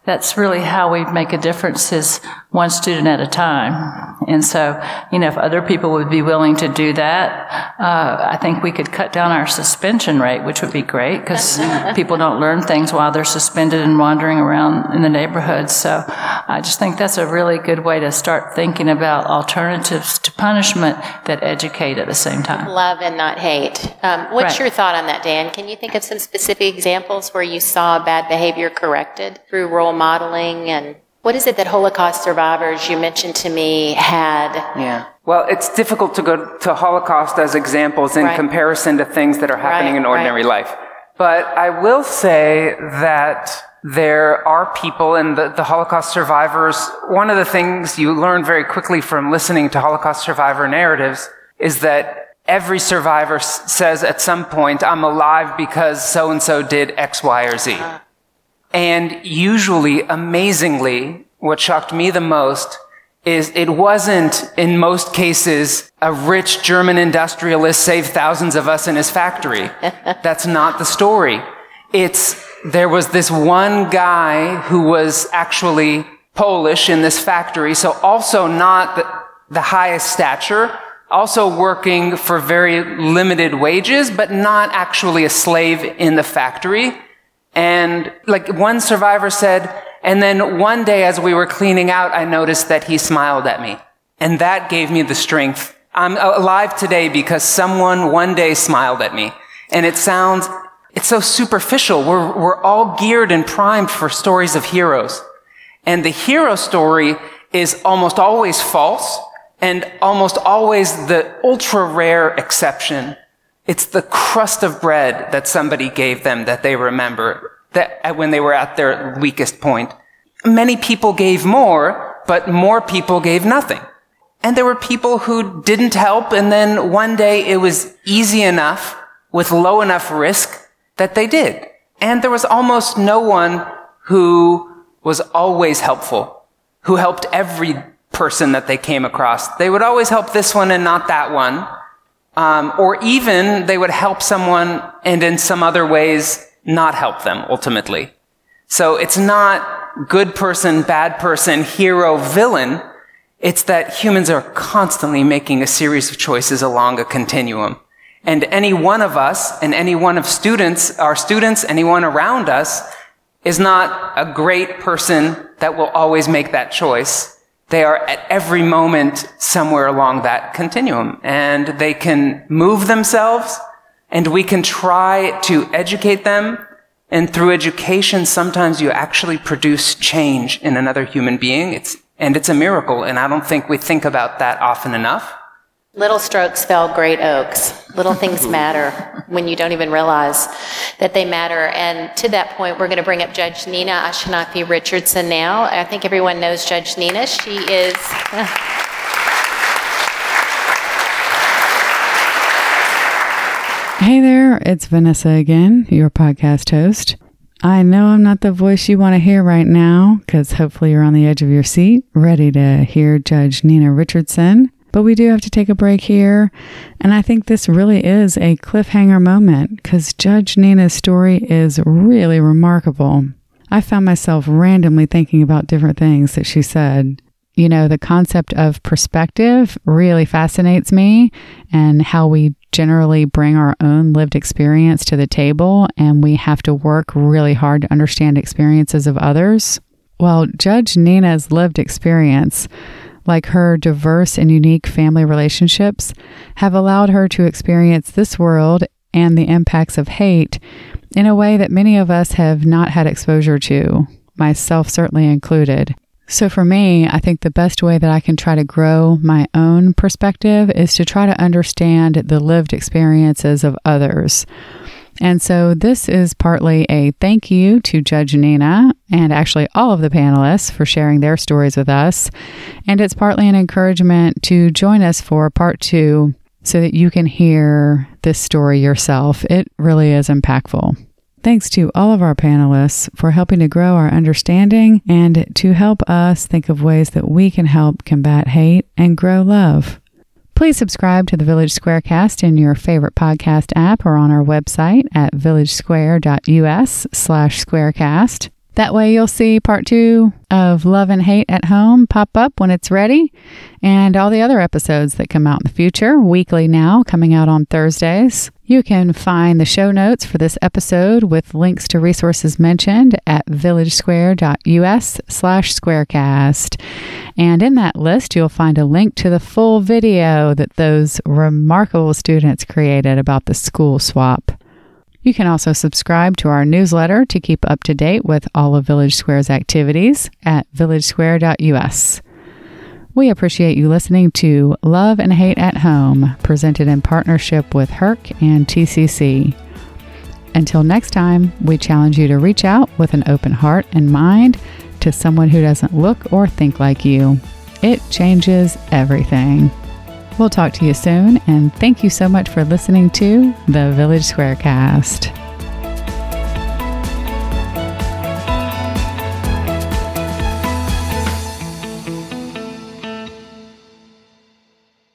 that's really how we make a difference is one student at a time. And so, you know, if other people would be willing to do that, uh, I think we could cut down our suspension rate, which would be great because people don't learn things while they're suspended and wandering around in the neighborhood. So I just think that's a really good way to start thinking about alternatives to punishment that educate at the same time. Love and not hate. Um, what's Right. your thought on that, Dan? Can you think of some specific examples where you saw bad behavior corrected through role modeling and what is it that Holocaust survivors you mentioned to me had? Yeah. Well, it's difficult to go to Holocaust as examples in Right. comparison to things that are happening Right, in ordinary right. life. But I will say that there are people and the, the Holocaust survivors. One of the things you learn very quickly from listening to Holocaust survivor narratives is that every survivor s- says at some point, I'm alive because so and so did X, Y, or Z. Uh-huh. And usually, amazingly, what shocked me the most is it wasn't, in most cases, a rich German industrialist saved thousands of us in his factory. That's not the story. It's, there was this one guy who was actually Polish in this factory, so also not the, the highest stature, also working for very limited wages, but not actually a slave in the factory. And like one survivor said, and then one day as we were cleaning out, I noticed that he smiled at me. And that gave me the strength. I'm alive today because someone one day smiled at me. And it sounds, it's so superficial. We're, we're all geared and primed for stories of heroes. And the hero story is almost always false and almost always the ultra rare exception. It's the crust of bread that somebody gave them that they remember that uh, when they were at their weakest point. Many people gave more, but more people gave nothing. And there were people who didn't help. And then one day it was easy enough with low enough risk that they did. And there was almost no one who was always helpful, who helped every person that they came across. They would always help this one and not that one. Um, or even they would help someone and in some other ways not help them ultimately. So it's not good person, bad person, hero, villain. It's that humans are constantly making a series of choices along a continuum. And any one of us and any one of students, our students, anyone around us is not a great person that will always make that choice. They are at every moment somewhere along that continuum and they can move themselves and we can try to educate them. And through education, sometimes you actually produce change in another human being. It's, and it's a miracle. And I don't think we think about that often enough. Little strokes fell great oaks. Little things matter when you don't even realize that they matter. And to that point, we're going to bring up Judge Nina Ashenafi Richardson now. I think everyone knows Judge Nina. She is. Hey there, it's Vanessa again, your podcast host. I know I'm not the voice you want to hear right now because hopefully you're on the edge of your seat, ready to hear Judge Nina Richardson. But we do have to take a break here. And I think this really is a cliffhanger moment because Judge Nina's story is really remarkable. I found myself randomly thinking about different things that she said. You know, the concept of perspective really fascinates me and how we generally bring our own lived experience to the table and we have to work really hard to understand experiences of others. Well, Judge Nina's lived experience, like her diverse and unique family relationships, have allowed her to experience this world and the impacts of hate in a way that many of us have not had exposure to, myself certainly included. So, for me, I think the best way that I can try to grow my own perspective is to try to understand the lived experiences of others. And so, this is partly a thank you to Judge Nina and actually all of the panelists for sharing their stories with us. And it's partly an encouragement to join us for part two so that you can hear this story yourself. It really is impactful. Thanks to all of our panelists for helping to grow our understanding and to help us think of ways that we can help combat hate and grow love. Please subscribe to the Village Squarecast in your favorite podcast app or on our website at villagesquare.us slash squarecast. That way you'll see part two of Love and Hate at Home pop up when it's ready, and all the other episodes that come out in the future, weekly now, coming out on Thursdays. You can find the show notes for this episode with links to resources mentioned at villagesquare.us slash squarecast. And in that list, you'll find a link to the full video that those remarkable students created about the school swap. You can also subscribe to our newsletter to keep up to date with all of Village Square's activities at villagesquare.us. We appreciate you listening to Love and Hate at Home, presented in partnership with HERC and TCC. Until next time, we challenge you to reach out with an open heart and mind to someone who doesn't look or think like you. It changes everything. We'll talk to you soon, and thank you so much for listening to the Village Squarecast.